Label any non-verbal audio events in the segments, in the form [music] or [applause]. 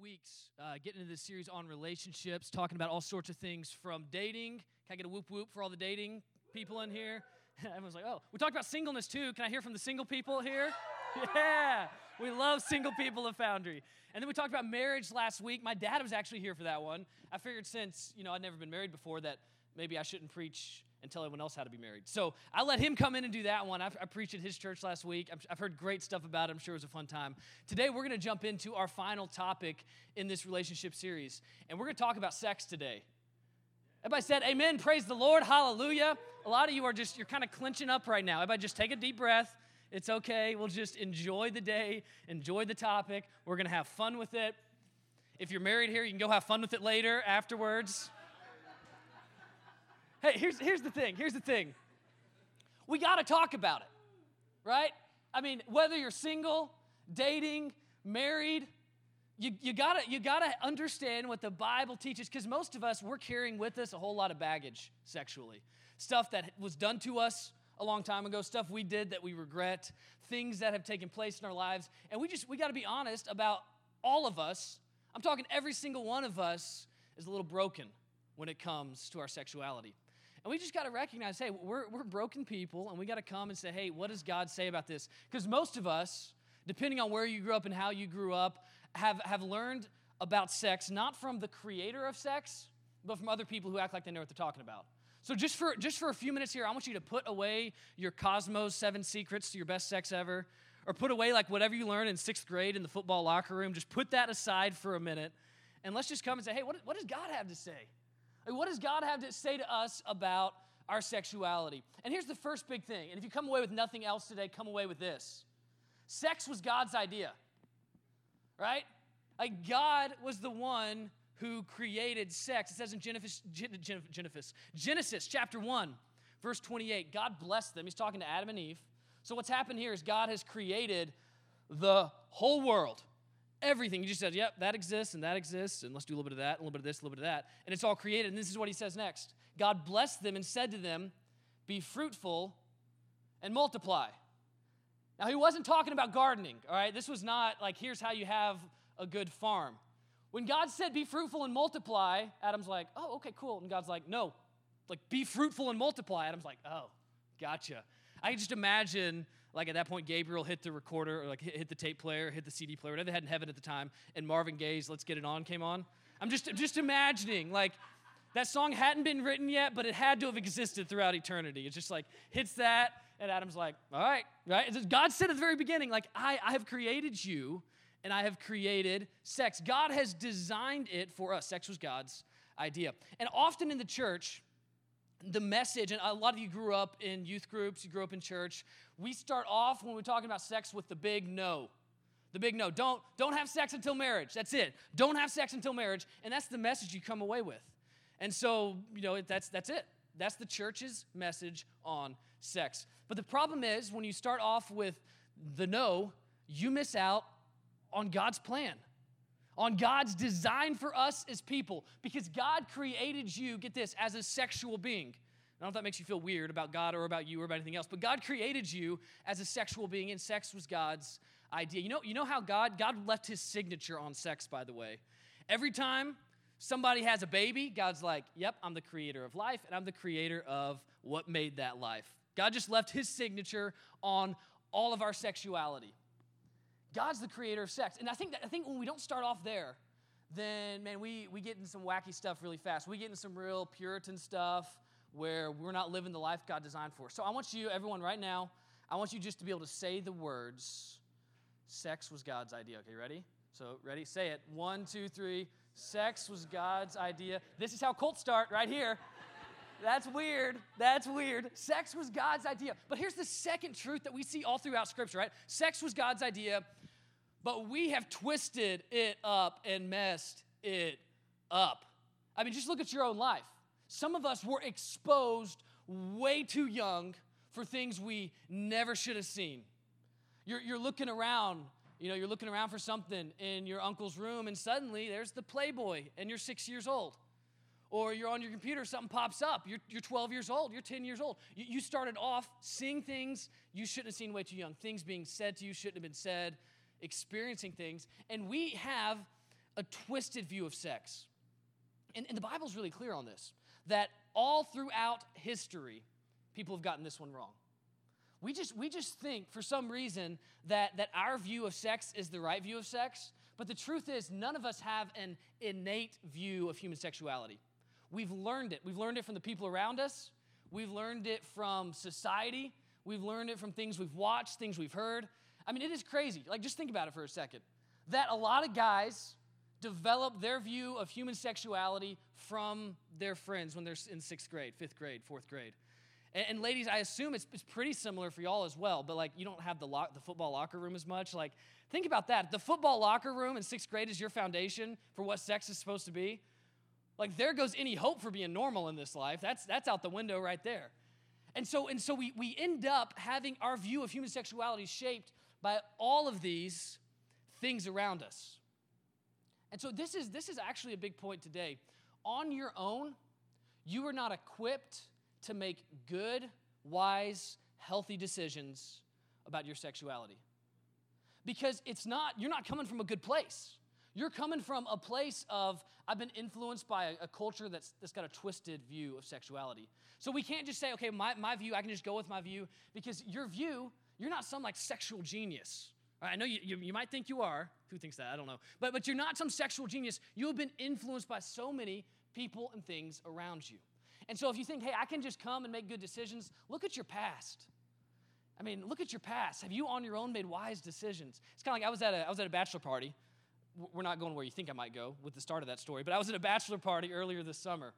weeks uh, getting into this series on relationships, talking about all sorts of things from dating. Can I get a whoop whoop for all the dating people in here? [laughs] Everyone's like, oh, we talked about singleness too. Can I hear from the single people here? [laughs] yeah, we love single people of Foundry. And then we talked about marriage last week. My dad was actually here for that one. I figured since, you know, I'd never been married before that maybe I shouldn't preach and tell everyone else how to be married. So I let him come in and do that one. I've, I preached at his church last week. I've, I've heard great stuff about it. I'm sure it was a fun time. Today, we're going to jump into our final topic in this relationship series, and we're going to talk about sex today. Everybody said, Amen, praise the Lord, hallelujah. A lot of you are just, you're kind of clenching up right now. Everybody just take a deep breath. It's okay. We'll just enjoy the day, enjoy the topic. We're going to have fun with it. If you're married here, you can go have fun with it later, afterwards. Hey, here's, here's the thing. Here's the thing. We got to talk about it, right? I mean, whether you're single, dating, married, you, you, gotta, you gotta understand what the Bible teaches because most of us, we're carrying with us a whole lot of baggage sexually. Stuff that was done to us a long time ago, stuff we did that we regret, things that have taken place in our lives. And we just, we gotta be honest about all of us. I'm talking every single one of us is a little broken when it comes to our sexuality. And we just got to recognize hey, we're, we're broken people, and we got to come and say, hey, what does God say about this? Because most of us, depending on where you grew up and how you grew up, have, have learned about sex not from the creator of sex, but from other people who act like they know what they're talking about. So just for just for a few minutes here, I want you to put away your Cosmos seven secrets to your best sex ever, or put away like whatever you learned in sixth grade in the football locker room. Just put that aside for a minute, and let's just come and say, hey, what, what does God have to say? Like, what does God have to say to us about our sexuality? And here's the first big thing. And if you come away with nothing else today, come away with this sex was God's idea, right? Like, God was the one who created sex. It says in Genesis, Genesis, Genesis chapter 1, verse 28, God blessed them. He's talking to Adam and Eve. So, what's happened here is God has created the whole world everything. He just says, yep, that exists and that exists, and let's do a little bit of that, a little bit of this, a little bit of that. And it's all created. And this is what he says next God blessed them and said to them, Be fruitful and multiply. Now, he wasn't talking about gardening, all right? This was not like, here's how you have a good farm. When God said, Be fruitful and multiply, Adam's like, Oh, okay, cool. And God's like, No, like, be fruitful and multiply. Adam's like, Oh, gotcha. I can just imagine like at that point, Gabriel hit the recorder, or like hit, the tape player, hit the CD player, whatever they had in heaven at the time, and Marvin Gaye's "Let's Get It On" came on. I'm just just imagining like that song hadn't been written yet, but it had to have existed throughout eternity. It's just like hits that, and Adam's like, "All right, right." God said at the very beginning, like, "I I have created you." And I have created sex. God has designed it for us. Sex was God's idea. And often in the church, the message, and a lot of you grew up in youth groups, you grew up in church. We start off when we're talking about sex with the big no. The big no. Don't, don't have sex until marriage. That's it. Don't have sex until marriage. And that's the message you come away with. And so, you know, that's, that's it. That's the church's message on sex. But the problem is when you start off with the no, you miss out on God's plan on God's design for us as people because God created you, get this, as a sexual being. I don't know if that makes you feel weird about God or about you or about anything else, but God created you as a sexual being, and sex was God's idea. You know, you know how God God left his signature on sex, by the way. Every time somebody has a baby, God's like, Yep, I'm the creator of life, and I'm the creator of what made that life. God just left his signature on all of our sexuality. God's the creator of sex. And I think that I think when we don't start off there, then man, we, we get into some wacky stuff really fast. We get into some real Puritan stuff where we're not living the life God designed for. So I want you, everyone, right now, I want you just to be able to say the words, sex was God's idea. Okay, ready? So ready? Say it. One, two, three. Sex was God's idea. This is how cults start, right here. [laughs] That's weird. That's weird. Sex was God's idea. But here's the second truth that we see all throughout Scripture, right? Sex was God's idea but we have twisted it up and messed it up. I mean, just look at your own life. Some of us were exposed way too young for things we never should have seen. You're, you're looking around, you know, you're looking around for something in your uncle's room, and suddenly there's the Playboy, and you're six years old. Or you're on your computer, something pops up. You're, you're 12 years old, you're 10 years old. You, you started off seeing things you shouldn't have seen way too young, things being said to you shouldn't have been said, experiencing things, and we have a twisted view of sex. And, and the Bible's really clear on this that all throughout history, people have gotten this one wrong. We just, we just think for some reason that, that our view of sex is the right view of sex, but the truth is, none of us have an innate view of human sexuality. We've learned it. We've learned it from the people around us, we've learned it from society, we've learned it from things we've watched, things we've heard. I mean, it is crazy. Like, just think about it for a second. That a lot of guys develop their view of human sexuality from their friends when they're in sixth grade, fifth grade, fourth grade. And, and ladies, I assume it's, it's, pretty similar for y'all as well, but like you don't have the, lock, the football locker room as much. Like, think about that. The football locker room in sixth grade is your foundation for what sex is supposed to be. Like, there goes any hope for being normal in this life. That's, that's out the window right there. And so, and so we, we end up having our view of human sexuality shaped by all of these things around us. And so this is this is actually a big point today. On your own, you are not equipped to make good, wise, healthy decisions about your sexuality. Because it's not you're not coming from a good place. You're coming from a place of, I've been influenced by a, a, culture that's, that's got a twisted view of sexuality. So we can't just say, okay, my, my view, I can just go with my view, because your view, you're not some like sexual genius. I know you, you, you, might think you are. Who thinks that? I don't know. But, but you're not some sexual genius. You have been influenced by so many people and things around you. And so if you think, hey, I can just come and make good decisions, look at your past. I mean, look at your past. Have you on your own made wise decisions? It's kind of like I was at a, I was at a bachelor party. We're not going where you think I might go with the start of that story, but I was at a bachelor party earlier this summer.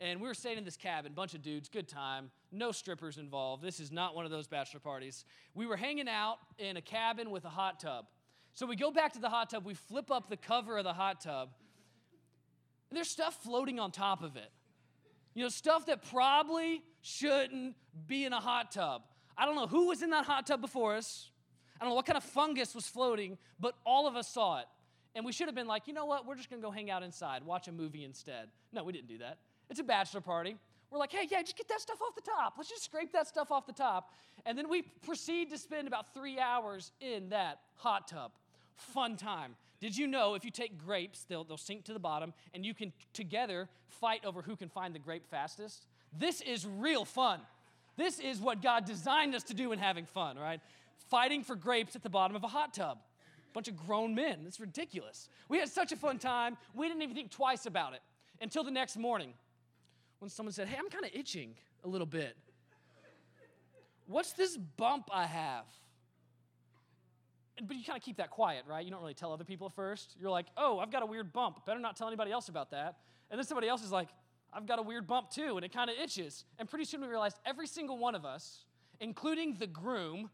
And we were staying in this cabin, bunch of dudes, good time, no strippers involved. This is not one of those bachelor parties. We were hanging out in a cabin with a hot tub. So we go back to the hot tub, we flip up the cover of the hot tub, and there's stuff floating on top of it. You know, stuff that probably shouldn't be in a hot tub. I don't know who was in that hot tub before us. I don't know what kind of fungus was floating, but all of us saw it. And we should have been like, you know what? We're just to go hang out inside, watch a movie instead. No, we didn't do that. It's a bachelor party. We're like, hey, yeah, just get that stuff off the top. Let's just scrape that stuff off the top. And then we proceed to spend about three hours in that hot tub. Fun time. Did you know if you take grapes, they'll, they'll sink to the bottom, and you can together fight over who can find the grape fastest? This is real fun. This is what God designed us to do in having fun, right? Fighting for grapes at the bottom of a hot tub. Bunch of grown men. It's ridiculous. We had such a fun time, we didn't even think twice about it until the next morning when someone said, Hey, I'm kind of itching a little bit. What's this bump I have? But you kind of keep that quiet, right? You don't really tell other people at first. You're like, Oh, I've got a weird bump. Better not tell anybody else about that. And then somebody else is like, I've got a weird bump too, and it kind of itches. And pretty soon we realized every single one of us, including the groom,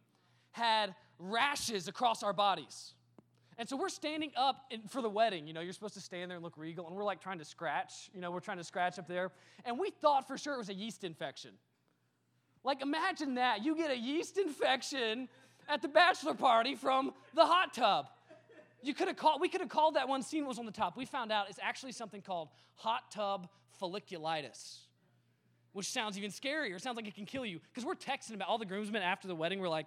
had rashes across our bodies. And so we're standing up in, for the wedding. You know, you're supposed to stand there and look regal, and we're like trying to scratch. You know, we're trying to scratch up there. And we thought for sure it was a yeast infection. Like, imagine that. You get a yeast infection at the bachelor party from the hot tub. You could have called, we could have called that one scene was on the top. We found out it's actually something called hot tub folliculitis, which sounds even scarier. It sounds like it can kill you. Because we're texting about all the groomsmen after the wedding. We're like,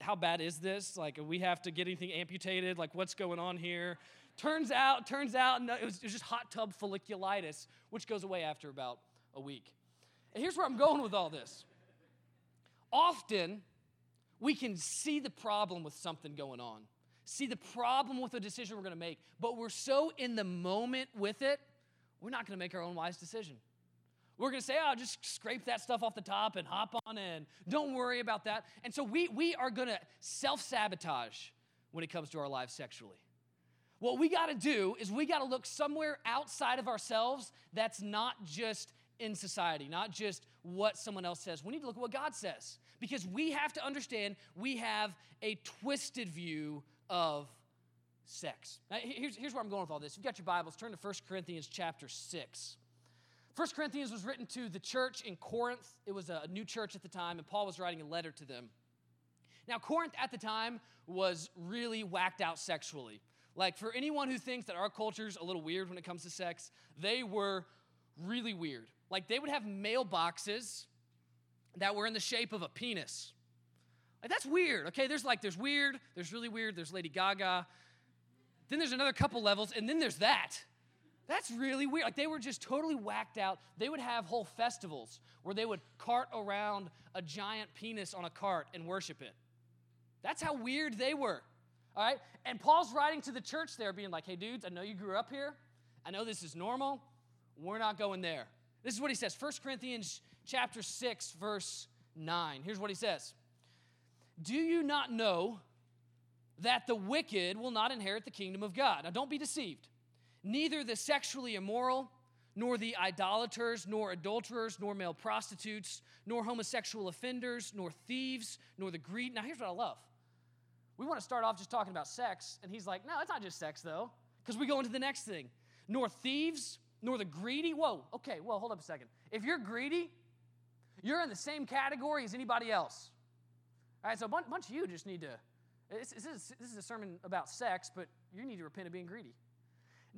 how bad is this? Like, we have to get anything amputated? Like, what's going on here? Turns out, turns out, no, it, was, it was just hot tub folliculitis, which goes away after about a week. And here's where I'm going with all this. Often, we can see the problem with something going on, see the problem with a decision we're going to make, but we're so in the moment with it, we're not going to make our own wise decision. We're going to say, oh, just scrape that stuff off the top and hop on in. Don't worry about that. And so we, we are going to self sabotage when it comes to our lives sexually. What we got to do is we got to look somewhere outside of ourselves that's not just in society, not just what someone else says. We need to look at what God says because we have to understand we have a twisted view of sex. Now, here's, here's where I'm going with all this. You've got your Bibles, turn to 1 Corinthians chapter 6. 1 Corinthians was written to the church in Corinth. It was a new church at the time, and Paul was writing a letter to them. Now, Corinth at the time was really whacked out sexually. Like, for anyone who thinks that our culture's a little weird when it comes to sex, they were really weird. Like, they would have mailboxes that were in the shape of a penis. Like, that's weird, okay? There's like, there's weird, there's really weird, there's Lady Gaga. Then there's another couple levels, and then there's that. That's really weird. Like they were just totally whacked out. They would have whole festivals where they would cart around a giant penis on a cart and worship it. That's how weird they were. All right? And Paul's writing to the church there, being like, hey, dudes, I know you grew up here. I know this is normal. We're not going there. This is what he says 1 Corinthians chapter 6, verse 9. Here's what he says Do you not know that the wicked will not inherit the kingdom of God? Now, don't be deceived. Neither the sexually immoral, nor the idolaters, nor adulterers, nor male prostitutes, nor homosexual offenders, nor thieves, nor the greed. Now, here's what I love. We want to start off just talking about sex, and he's like, no, it's not just sex, though, because we go into the next thing. Nor thieves, nor the greedy. Whoa, okay, well, hold up a second. If you're greedy, you're in the same category as anybody else. All right, so a bunch, of you just need to. This, this, is, this is a sermon about sex, but you need to repent of being greedy.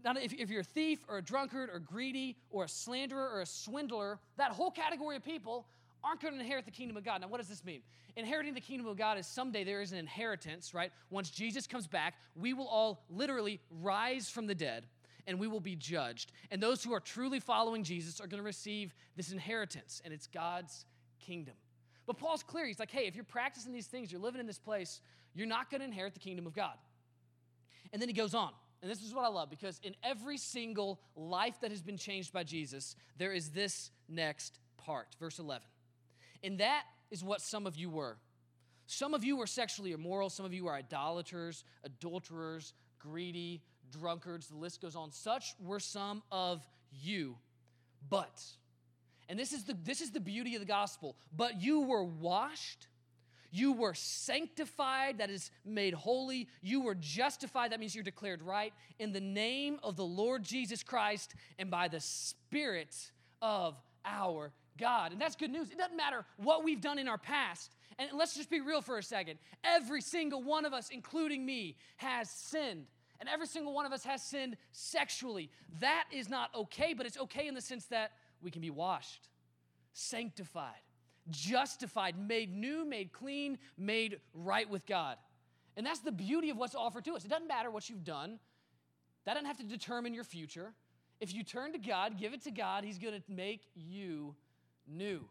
Now, if, if you're a thief or a drunkard or greedy or a slanderer or a swindler, that whole category of people aren't going to inherit the kingdom of God. Now, what does this mean? Inheriting the kingdom of God is someday there is an inheritance, right? Once Jesus comes back, we will all literally rise from the dead and we will be judged. And those who are truly following Jesus are going to receive this inheritance, and it's God's kingdom. But Paul's clear. He's like, hey, if you're practicing these things, you're living in this place, you're not going to inherit the kingdom of God. And then he goes on. And this is what I love because in every single life that has been changed by Jesus, there is this next part. Verse 11. And that is what some of you were. Some of you were sexually immoral, some of you are idolaters, adulterers, greedy, drunkards, the list goes on. Such were some of you. But, and this is the, this is the beauty of the gospel, but you were washed you were sanctified, that is made holy. You were justified, that means you're declared right, in the name of the Lord Jesus Christ and by the Spirit of our God. And that's good news. It doesn't matter what we've done in our past. And let's just be real for a second. Every single one of us, including me, has sinned. And every single one of us has sinned sexually. That is not okay, but it's okay in the sense that we can be washed, sanctified, justified, made new, made clean, made right with God. And that's the beauty of what's offered to us. It doesn't matter what you've done, that doesn't have to determine your future. If you turn to God, give it to God, He's going to make you new.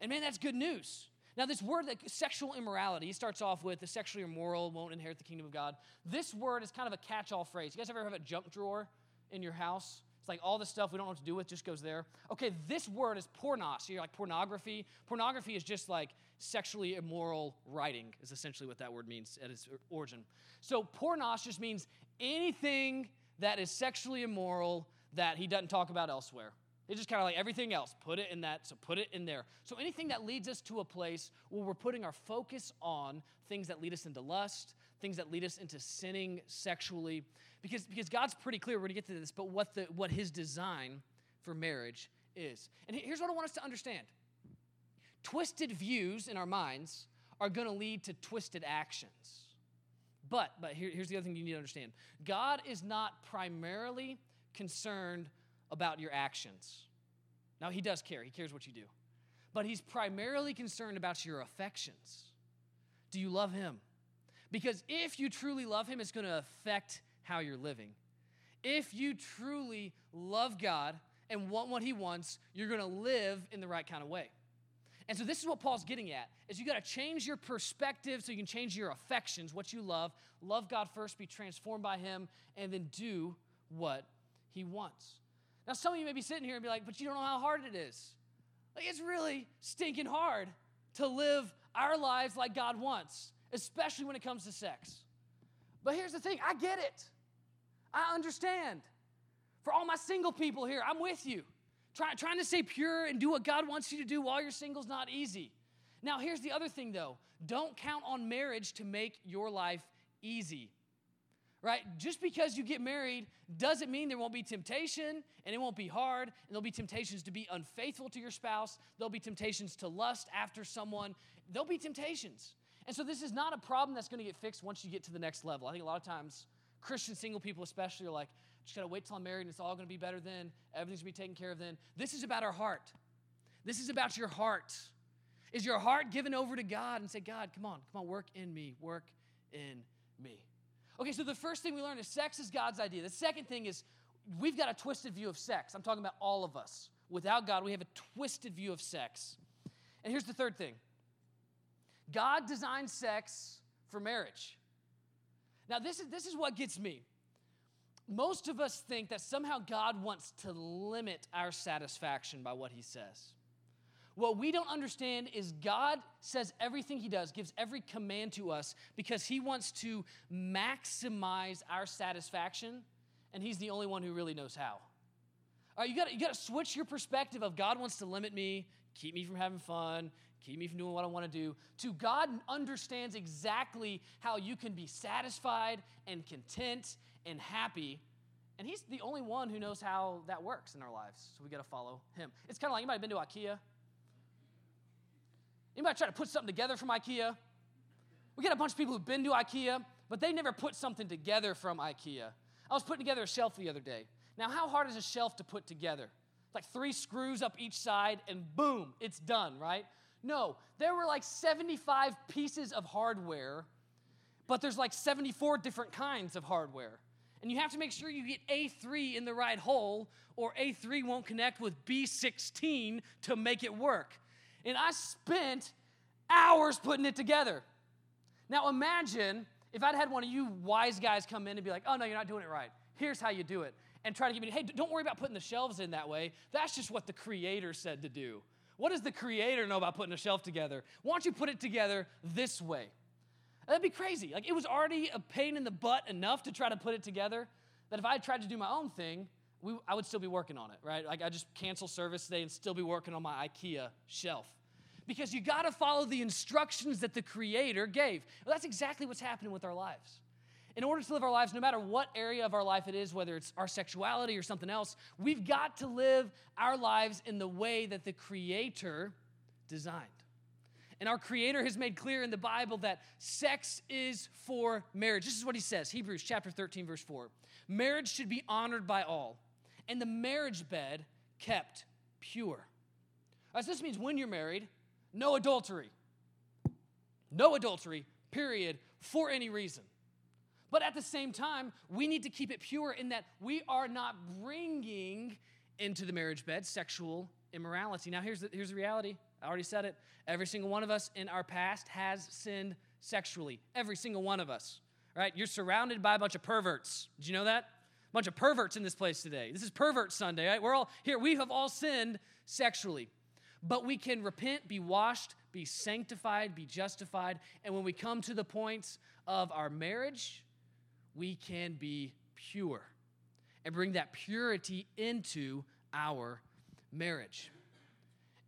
And man, that's good news. Now, this word, that sexual immorality, starts off with the sexually immoral won't inherit the kingdom of God. This word is kind of a catch all phrase. You guys ever have a junk drawer in your house? It's like all the stuff we don't know what to do with just goes there. Okay, this word is pornos. So you're like pornography. Pornography is just like sexually immoral writing, is essentially what that word means at its origin. So pornos just means anything that is sexually immoral that he doesn't talk about elsewhere. It's just kind of like everything else. Put it in that, so put it in there. So anything that leads us to a place where we're putting our focus on things that lead us into lust, things that lead us into sinning sexually, because, because God's pretty clear, we're going to get to this, but what, the, what his design for marriage is. And here's what I want us to understand twisted views in our minds are going to lead to twisted actions. But, but here, here's the other thing you need to understand God is not primarily concerned about your actions. Now, He does care, He cares what you do. But He's primarily concerned about your affections. Do you love Him? Because if you truly love Him, it's going to affect how you're living. If you truly love God and want what He wants, you're going to live in the right kind of way. And so this is what Paul's getting at is you got to change your perspective so you can change your affections, what you love. Love God first, be transformed by him, and then do what he wants. Now some of you may be sitting here and be like, "But you don't know how hard it is." Like it's really stinking hard to live our lives like God wants, especially when it comes to sex. But here's the thing, I get it. I understand. For all my single people here, I'm with you. Try, trying to stay pure and do what God wants you to do while you're single is not easy. Now, here's the other thing though don't count on marriage to make your life easy. Right? Just because you get married doesn't mean there won't be temptation and it won't be hard, and there'll be temptations to be unfaithful to your spouse, there'll be temptations to lust after someone, there'll be temptations. And so, this is not a problem that's going to get fixed once you get to the next level. I think a lot of times Christian single people, especially, are like, just gotta wait till I'm married and it's all gonna be better then. Everything's gonna be taken care of then. This is about our heart. This is about your heart. Is your heart given over to God and say, God, come on, come on, work in me, work in me. Okay, so the first thing we learned is sex is God's idea. The second thing is we've got a twisted view of sex. I'm talking about all of us. Without God, we have a twisted view of sex. And here's the third thing God designed sex for marriage. Now, this is, this is what gets me. Most of us think that somehow God wants to limit our satisfaction by what He says. What we don't understand is God says everything He does, gives every command to us because He wants to maximize our satisfaction, and He's the only one who really knows how. All right, you gotta, you gotta switch your perspective of God wants to limit me, keep me from having fun, keep me from doing what I wanna do, to God understands exactly how you can be satisfied and content and happy. And He's the only one who knows how that works in our lives. So we gotta follow Him. It's kind of like have been to IKEA. Anybody try to put something together from IKEA? We get a bunch of people who've been to IKEA, but they never put something together from IKEA. I was putting together a shelf the other day. Now, how hard is a shelf to put together? Like three screws up each side, and boom, it's done, right? No, there were like 75 pieces of hardware, but there's like 74 different kinds of hardware. And you have to make sure you get A3 in the right hole, or A3 won't connect with B16 to make it work. And I spent hours putting it together. Now imagine if I'd had one of you wise guys come in and be like, oh no, you're not doing it right. Here's how you do it. And try to give me, hey, don't worry about putting the shelves in that way. That's just what the creator said to do. What does the creator know about putting a shelf together? Why don't you put it together this way? That'd be crazy. Like it was already a pain in the butt enough to try to put it together that if I tried to do my own thing, we, I would still be working on it, right? Like I just cancel service today and still be working on my IKEA shelf. Because you got to follow the instructions that the Creator gave. Well, that's exactly what's happening with our lives. In order to live our lives, no matter what area of our life it is, whether it's our sexuality or something else, we've got to live our lives in the way that the Creator designed. And our Creator has made clear in the Bible that sex is for marriage. This is what He says Hebrews chapter 13, verse 4. Marriage should be honored by all, and the marriage bed kept pure. Right, so this means when you're married, no adultery. No adultery, period, for any reason. But at the same time, we need to keep it pure in that we are not bringing into the marriage bed sexual immorality. Now, here's the, here's the reality. I already said it. Every single one of us in our past has sinned sexually. Every single one of us. Right? You're surrounded by a bunch of perverts. Did you know that? A bunch of perverts in this place today. This is Pervert Sunday, right? We're all here. We have all sinned sexually. But we can repent, be washed, be sanctified, be justified. And when we come to the points of our marriage, we can be pure and bring that purity into our marriage.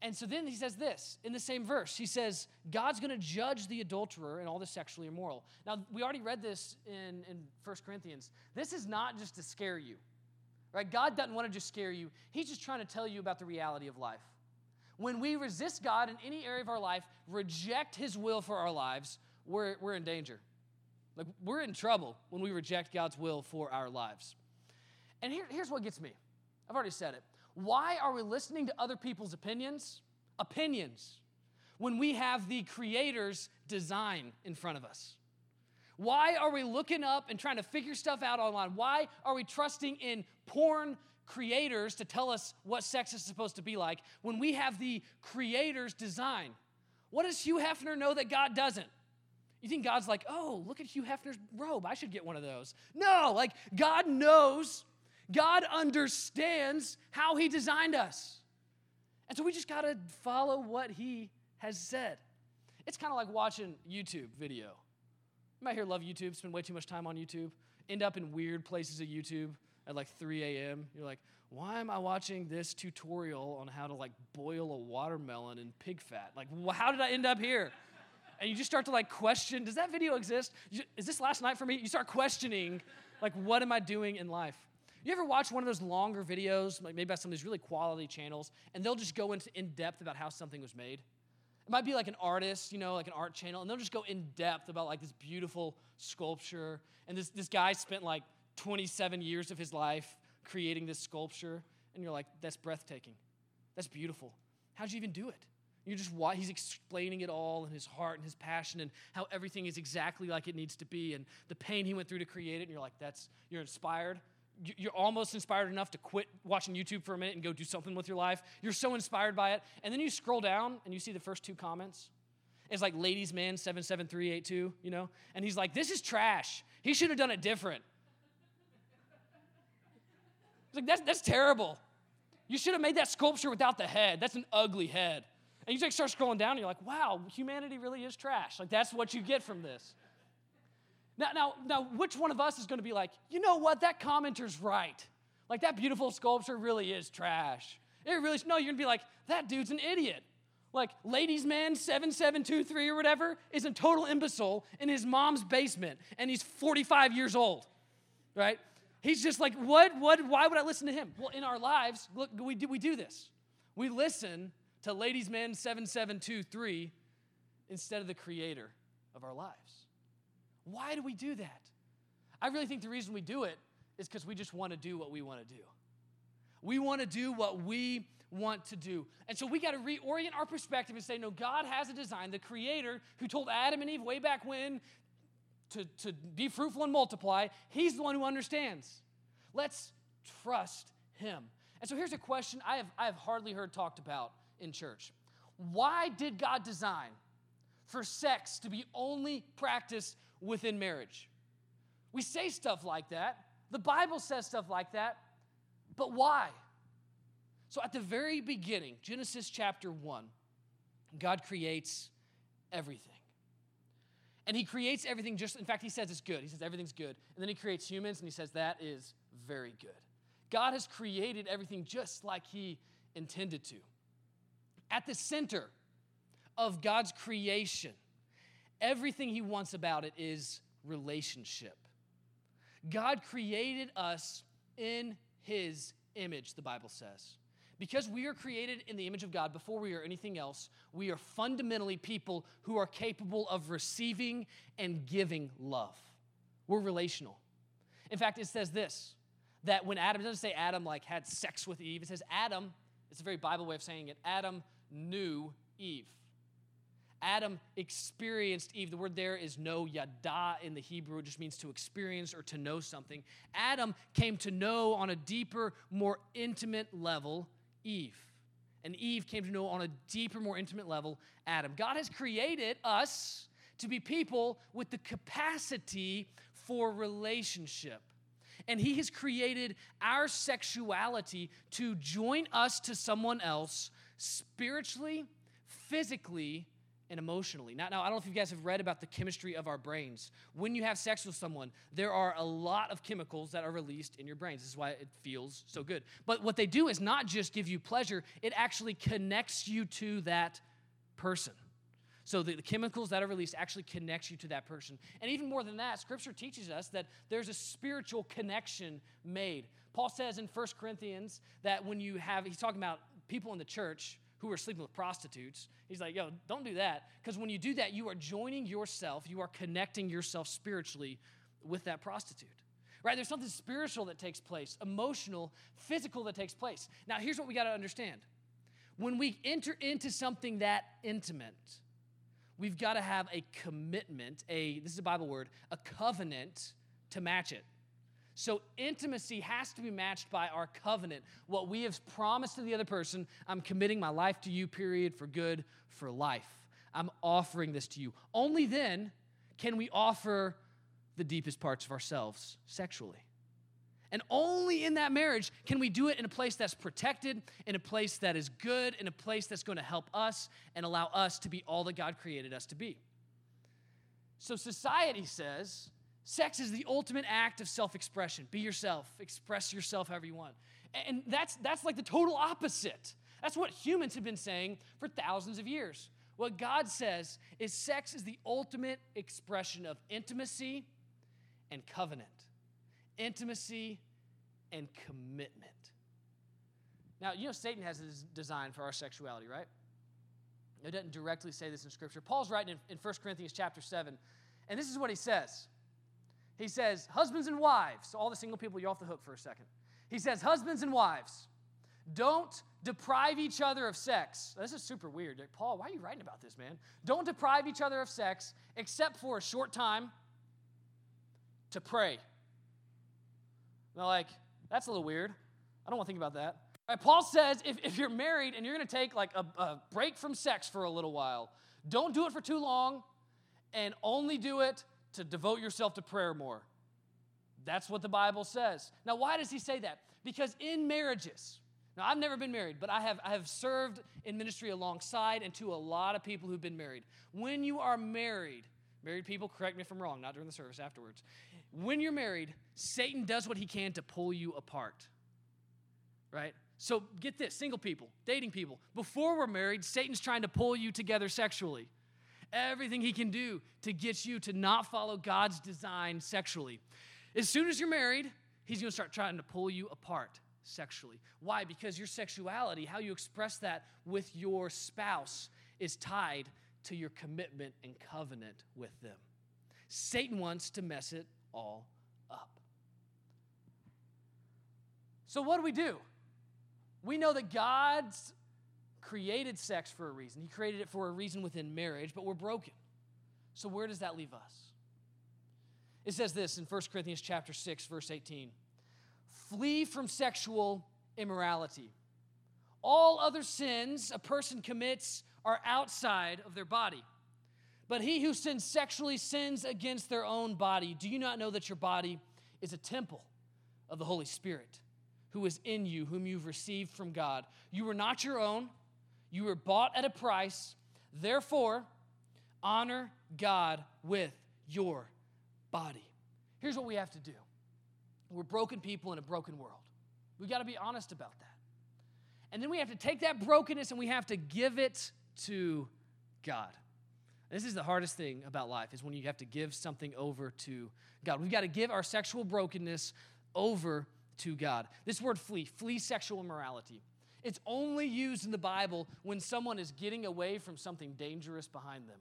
And so then he says this in the same verse. He says, God's going to judge the adulterer and all the sexually immoral. Now, we already read this in, in 1 Corinthians. This is not just to scare you, right? God doesn't want to just scare you, He's just trying to tell you about the reality of life. When we resist God in any area of our life, reject His will for our lives, we're, we're in danger. Like, we're in trouble when we reject God's will for our lives. And here, here's what gets me I've already said it. Why are we listening to other people's opinions? Opinions. When we have the Creator's design in front of us. Why are we looking up and trying to figure stuff out online? Why are we trusting in porn creators to tell us what sex is supposed to be like when we have the Creator's design? What does Hugh Hefner know that God doesn't? You think God's like, oh, look at Hugh Hefner's robe. I should get one of those. No, like God knows, God understands how He designed us. And so we just got to follow what He has said. It's kind of like watching YouTube video. You might hear love YouTube, spend way too much time on YouTube, end up in weird places of YouTube at like 3 a.m. You're like, why am I watching this tutorial on how to like boil a watermelon in pig fat? Like, how did I end up here? And you just start to like question does that video exist? Is this last night for me? You start questioning like what am i doing in life? You ever watch one of those longer videos like maybe by some of these really quality channels and they'll just go into in depth about how something was made? It might be like an artist you know like an art channel and they'll just go in depth about like this beautiful sculpture and this, this guy spent like 27 years of his life creating this sculpture and you're like that's breathtaking. That's beautiful. How'd you even do it You just why he's explaining it all and his heart and his passion and how everything is exactly like it needs to be and the pain he went through to create it. And you're like, that's you're inspired. You're almost inspired enough to quit watching YouTube for a minute and go do something with your life. You're so inspired by it. And then you scroll down and you see the first two comments. It's like ladies man 77382, you know? And he's like, this is trash. He should have done it different. It's like, that's, that's terrible. You should have made that sculpture without the head. That's an ugly head. And you like start scrolling down and you're like, wow, humanity really is trash. Like that's what you get from this. Now, now, now, which one of us is going to be like, you know what, that commenter's right. Like that beautiful sculpture really is trash. It really. No, you're going to be like, that dude's an idiot. Like ladies man 7723 or whatever is a total imbecile in his mom's basement and he's 45 years old. Right? He's just like, what, what, why would I listen to him? Well, in our lives, look, we do, we do this. We listen to Ladies Man 7723 instead of the creator of our lives. Why do we do that? I really think the reason we do it is because we just want to do what we want to do. We want to do what we want to do. And so we got to reorient our perspective and say, no, God has a design. The creator who told Adam and Eve way back when to, to be fruitful and multiply, he's the one who understands. Let's trust him. And so here's a question I have, I have hardly heard talked about in church Why did God design for sex to be only practiced within marriage? We say stuff like that. The Bible says stuff like that. But why? So, at the very beginning, Genesis chapter 1, God creates everything. And He creates everything just, in fact, He says it's good. He says everything's good. And then He creates humans and He says that is very good. God has created everything just like He intended to at the center of God's creation. Everything He wants about it is relationship. God created us in His image, the Bible says. Because we are created in the image of God before we are anything else, we are fundamentally people who are capable of receiving and giving love. We're relational. In fact, it says this that when Adam, doesn't say Adam like had sex with Eve, it says Adam, it's a very Bible way of saying it, Adam knew Eve. Adam experienced Eve. The word there is no yada in the Hebrew. It just means to experience or to know something. Adam came to know on a deeper, more intimate level Eve. And Eve came to know on a deeper, more intimate level Adam. God has created us to be people with the capacity for relationship. And He has created our sexuality to join us to someone else spiritually, physically, and emotionally. Now, now, I don't know if you guys have read about the chemistry of our brains. When you have sex with someone, there are a lot of chemicals that are released in your brains. This is why it feels so good. But what they do is not just give you pleasure, it actually connects you to that person. So the, the, chemicals that are released actually connects you to that person. And even more than that, scripture teaches us that there's a spiritual connection made. Paul says in 1 Corinthians that when you have, he's talking about people in the church who are sleeping with prostitutes. He's like, yo, don't do that. Because when you do that, you are joining yourself, you are connecting yourself spiritually with that prostitute. Right? There's something spiritual that takes place, emotional, physical that takes place. Now, here's what we got to understand. When we enter into something that intimate, we've got to have a commitment, a this is a Bible word, a covenant to match it. So, intimacy has to be matched by our covenant. What we have promised to the other person, I'm committing my life to you, period, for good, for life. I'm offering this to you. Only then can we offer the deepest parts of ourselves sexually. And only in that marriage can we do it in a place that's protected, in a place that is good, in a place that's going to help us and allow us to be all that God created us to be. So, society says Sex is the ultimate act of self expression. Be yourself, express yourself however you want. And that's, that's like the total opposite. That's what humans have been saying for thousands of years. What God says is sex is the ultimate expression of intimacy and covenant, intimacy and commitment. Now, you know, Satan has his design for our sexuality, right? It doesn't directly say this in Scripture. Paul's writing in, in 1 Corinthians chapter 7, and this is what he says. He says, Husbands and wives, so all the single people, you're off the hook for a second. He says, Husbands and wives, Don't deprive each other of sex. This is super weird. Like, Paul, why are you writing about this, man? Don't deprive each other of sex except for a short time to pray. Now, like, that's a little weird. I don't want to think about that. Right, Paul says if, if you're married and you're going to take like a, a break from sex for a little while, don't do it for too long and only do it to devote yourself to prayer more. That's what the Bible says. Now, why does he say that? Because in marriages, now I've never been married, but I have, I have served in ministry alongside and to a lot of people who've been married. When you are married, married people, correct me if I'm wrong, not during the service, afterwards. When you're married, Satan does what he can to pull you apart, right? So get this single people, dating people. Before we're married, Satan's trying to pull you together sexually. Everything he can do to get you to not follow God's design sexually. As soon as you're married, he's going to start trying to pull you apart sexually. Why? Because your sexuality, how you express that with your spouse, is tied to your commitment and covenant with them. Satan wants to mess it all up. So, what do we do? We know that God's created sex for a reason. He created it for a reason within marriage, but we're broken. So where does that leave us? It says this in 1 Corinthians chapter 6 verse 18. Flee from sexual immorality. All other sins a person commits are outside of their body. But he who sins sexually sins against their own body. Do you not know that your body is a temple of the Holy Spirit who is in you, whom you've received from God? You are not your own you were bought at a price. Therefore, honor God with your body. Here's what we have to do we're broken people in a broken world. We got to be honest about that. And then we have to take that brokenness and we have to give it to God. This is the hardest thing about life is when you have to give something over to God. We've got to give our sexual brokenness over to God. This word flee, flee sexual immorality. It's only used in the Bible when someone is getting away from something dangerous behind them,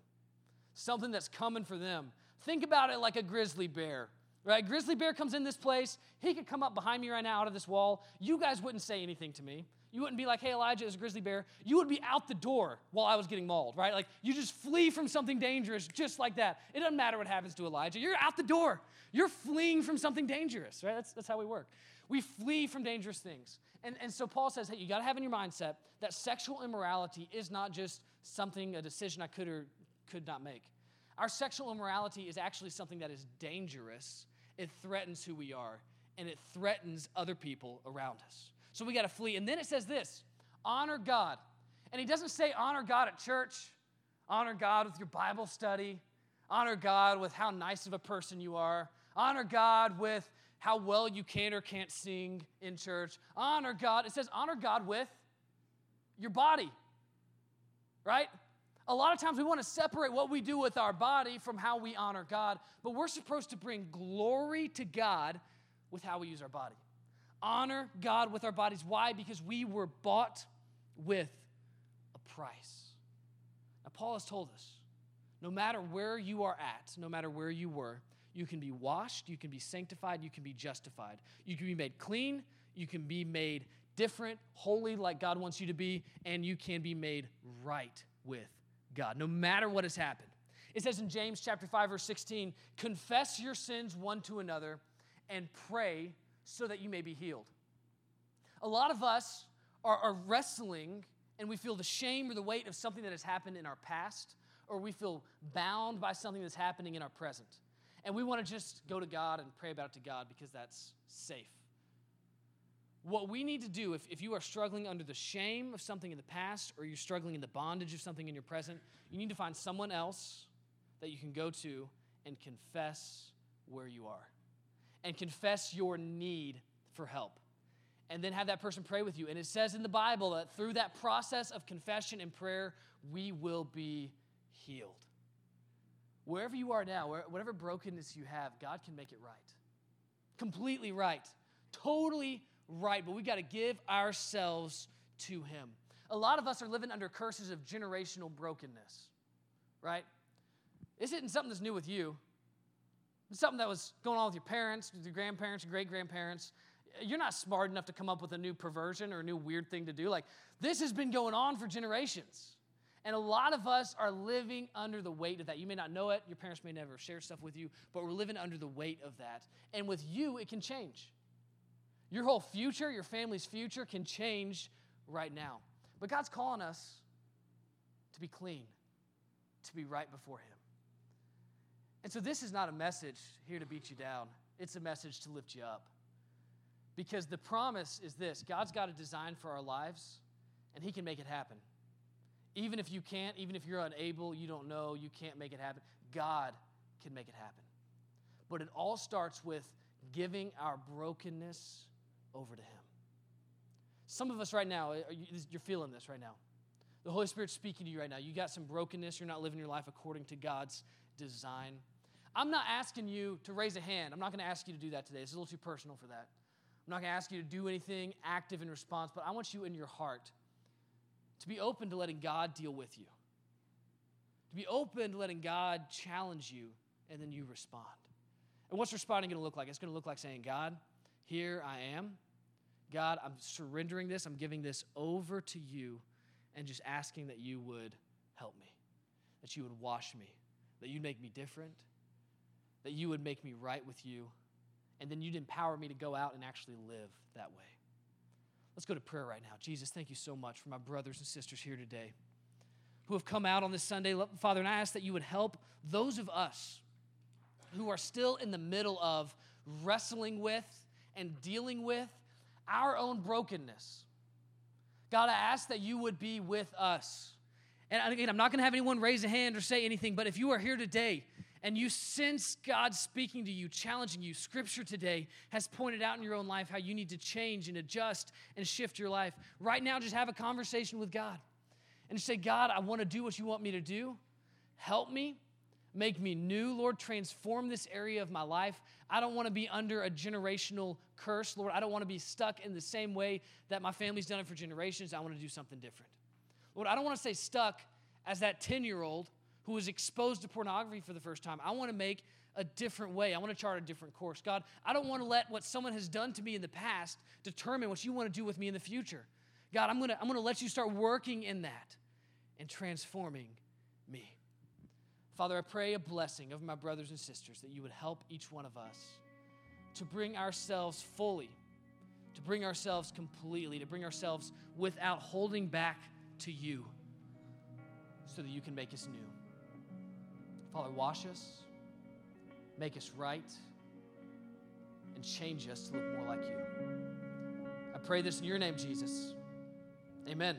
something that's coming for them. Think about it like a grizzly bear, right? Grizzly bear comes in this place. He could come up behind me right now out of this wall. You guys wouldn't say anything to me. You wouldn't be like, hey, Elijah, is a grizzly bear. You would be out the door while I was getting mauled, right? Like, you just flee from something dangerous just like that. It doesn't matter what happens to Elijah. You're out the door. You're fleeing from something dangerous, right? That's, that's how we work. We flee from dangerous things. And, and so Paul says, hey, you got to have in your mindset that sexual immorality is not just something, a decision I could or could not make. Our sexual immorality is actually something that is dangerous. It threatens who we are, and it threatens other people around us. So we got to flee. And then it says this honor God. And he doesn't say honor God at church, honor God with your Bible study, honor God with how nice of a person you are, honor God with how well you can or can't sing in church. Honor God. It says honor God with your body, right? A lot of times we want to separate what we do with our body from how we honor God, but we're supposed to bring glory to God with how we use our body. Honor God with our bodies. Why? Because we were bought with a price. Now, Paul has told us no matter where you are at, no matter where you were, you can be washed, you can be sanctified, you can be justified. You can be made clean, you can be made different, holy like God wants you to be, and you can be made right with God, no matter what has happened. It says in James chapter 5 verse 16, confess your sins one to another and pray so that you may be healed. A lot of us are, are wrestling and we feel the shame or the weight of something that has happened in our past, or we feel bound by something that's happening in our present. And we want to just go to God and pray about it to God because that's safe. What we need to do, if, if you are struggling under the shame of something in the past or you're struggling in the bondage of something in your present, you need to find someone else that you can go to and confess where you are and confess your need for help. And then have that person pray with you. And it says in the Bible that through that process of confession and prayer, we will be healed. Wherever you are now, whatever brokenness you have, God can make it right. Completely right. Totally right. But we got to give ourselves to Him. A lot of us are living under curses of generational brokenness, right? This isn't something that's new with you. It's something that was going on with your parents, your grandparents, your great grandparents. You're not smart enough to come up with a new perversion or a new weird thing to do. Like, this has been going on for generations. And a lot of us are living under the weight of that. You may not know it, your parents may never share stuff with you, but we're living under the weight of that. And with you, it can change. Your whole future, your family's future can change right now. But God's calling us to be clean, to be right before Him. And so this is not a message here to beat you down, it's a message to lift you up. Because the promise is this God's got a design for our lives, and He can make it happen. Even if you can't, even if you're unable, you don't know, you can't make it happen, God can make it happen. But it all starts with giving our brokenness over to Him. Some of us right now, you're feeling this right now. The Holy Spirit's speaking to you right now. You got some brokenness, you're not living your life according to God's design. I'm not asking you to raise a hand. I'm not going to ask you to do that today. It's a little too personal for that. I'm not going to ask you to do anything active in response, but I want you in your heart to be open to letting God deal with you, to be open to letting God challenge you, and then you respond. And what's responding going to look like? It's going to look like saying, God, here I am. God, I'm surrendering this, I'm giving this over to you, and just asking that you would help me, that you would wash me, that you'd make me different, that you would make me right with you, and then you'd empower me to go out and actually live that way. Let's go to prayer right now. Jesus, thank you so much for my brothers and sisters here today who have come out on this Sunday. Father, and I ask that you would help those of us who are still in the middle of wrestling with and dealing with our own brokenness. God, I ask that you would be with us. And again, I'm not going to have anyone raise a hand or say anything, but if you are here today and you sense God speaking to you, challenging you, Scripture today has pointed out in your own life how you need to change and adjust and shift your life. Right now, just have a conversation with God and just say, God, I want to do what you want me to do. Help me. Make me new, Lord. Transform this area of my life. I don't want to be under a generational curse, Lord. I don't want to be stuck in the same way that my family's done it for generations. I want to do something different. Lord, I don't want to stay stuck as that 10 year old who was exposed to pornography for the first time. I want to make a different way. I want to chart a different course. God, I don't want to let what someone has done to me in the past determine what you want to do with me in the future. God, I'm going to, I'm going to let you start working in that and transforming me. Father, I pray a blessing of my brothers and sisters that you would help each one of us to bring ourselves fully, to bring ourselves completely, to bring ourselves without holding back to you so that you can make us new. Father, wash us, make us right, and change us to look more like you. I pray this in your name, Jesus. Amen.